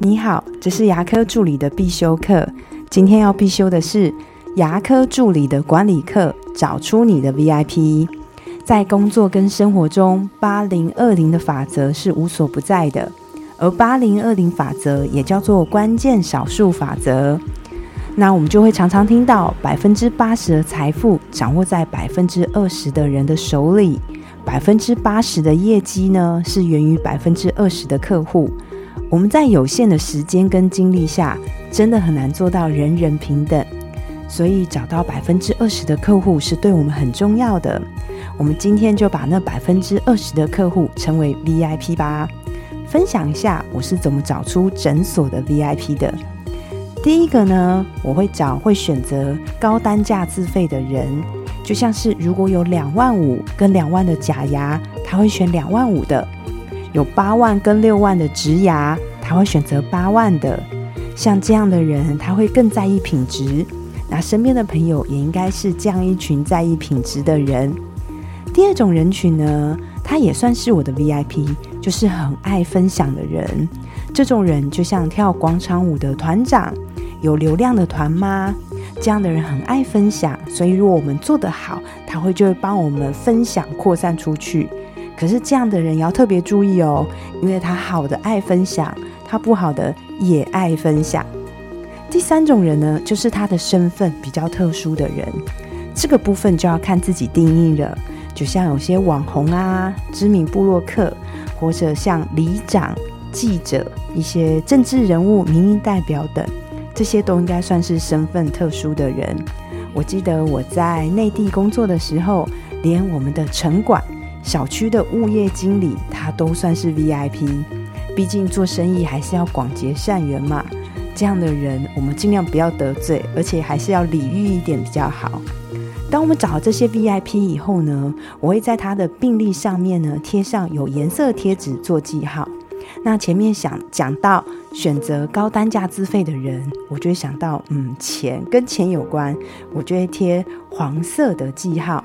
你好，这是牙科助理的必修课。今天要必修的是牙科助理的管理课，找出你的 VIP。在工作跟生活中，八零二零的法则是无所不在的，而八零二零法则也叫做关键少数法则。那我们就会常常听到，百分之八十的财富掌握在百分之二十的人的手里，百分之八十的业绩呢是源于百分之二十的客户。我们在有限的时间跟精力下，真的很难做到人人平等。所以找到百分之二十的客户是对我们很重要的。我们今天就把那百分之二十的客户称为 VIP 吧。分享一下我是怎么找出诊所的 VIP 的。第一个呢，我会找会选择高单价自费的人，就像是如果有两万五跟两万的假牙，他会选两万五的；有八万跟六万的植牙，他会选择八万的。像这样的人，他会更在意品质。那身边的朋友也应该是这样一群在意品质的人。第二种人群呢，他也算是我的 VIP，就是很爱分享的人。这种人就像跳广场舞的团长。有流量的团吗？这样的人很爱分享，所以如果我们做得好，他会就会帮我们分享扩散出去。可是这样的人也要特别注意哦，因为他好的爱分享，他不好的也爱分享。第三种人呢，就是他的身份比较特殊的人，这个部分就要看自己定义了。就像有些网红啊、知名部落客，或者像里长、记者、一些政治人物、民意代表等。这些都应该算是身份特殊的人。我记得我在内地工作的时候，连我们的城管、小区的物业经理，他都算是 VIP。毕竟做生意还是要广结善缘嘛。这样的人，我们尽量不要得罪，而且还是要礼遇一点比较好。当我们找到这些 VIP 以后呢，我会在他的病历上面呢贴上有颜色贴纸做记号。那前面想讲到选择高单价资费的人，我就会想到，嗯，钱跟钱有关，我就会贴黄色的记号。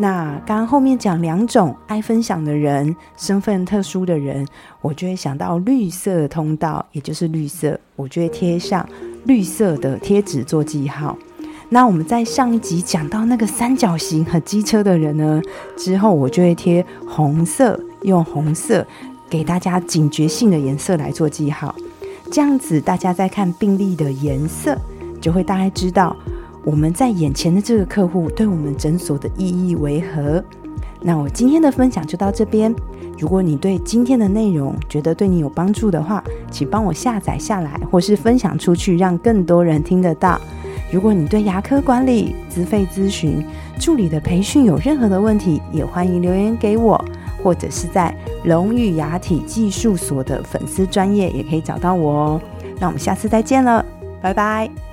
那刚刚后面讲两种爱分享的人，身份特殊的人，我就会想到绿色通道，也就是绿色，我就会贴上绿色的贴纸做记号。那我们在上一集讲到那个三角形和机车的人呢，之后我就会贴红色，用红色。给大家警觉性的颜色来做记号，这样子大家在看病历的颜色，就会大概知道我们在眼前的这个客户对我们诊所的意义为何。那我今天的分享就到这边。如果你对今天的内容觉得对你有帮助的话，请帮我下载下来，或是分享出去，让更多人听得到。如果你对牙科管理、资费咨询、助理的培训有任何的问题，也欢迎留言给我。或者是在龙玉牙体技术所的粉丝专业也可以找到我哦。那我们下次再见了，拜拜。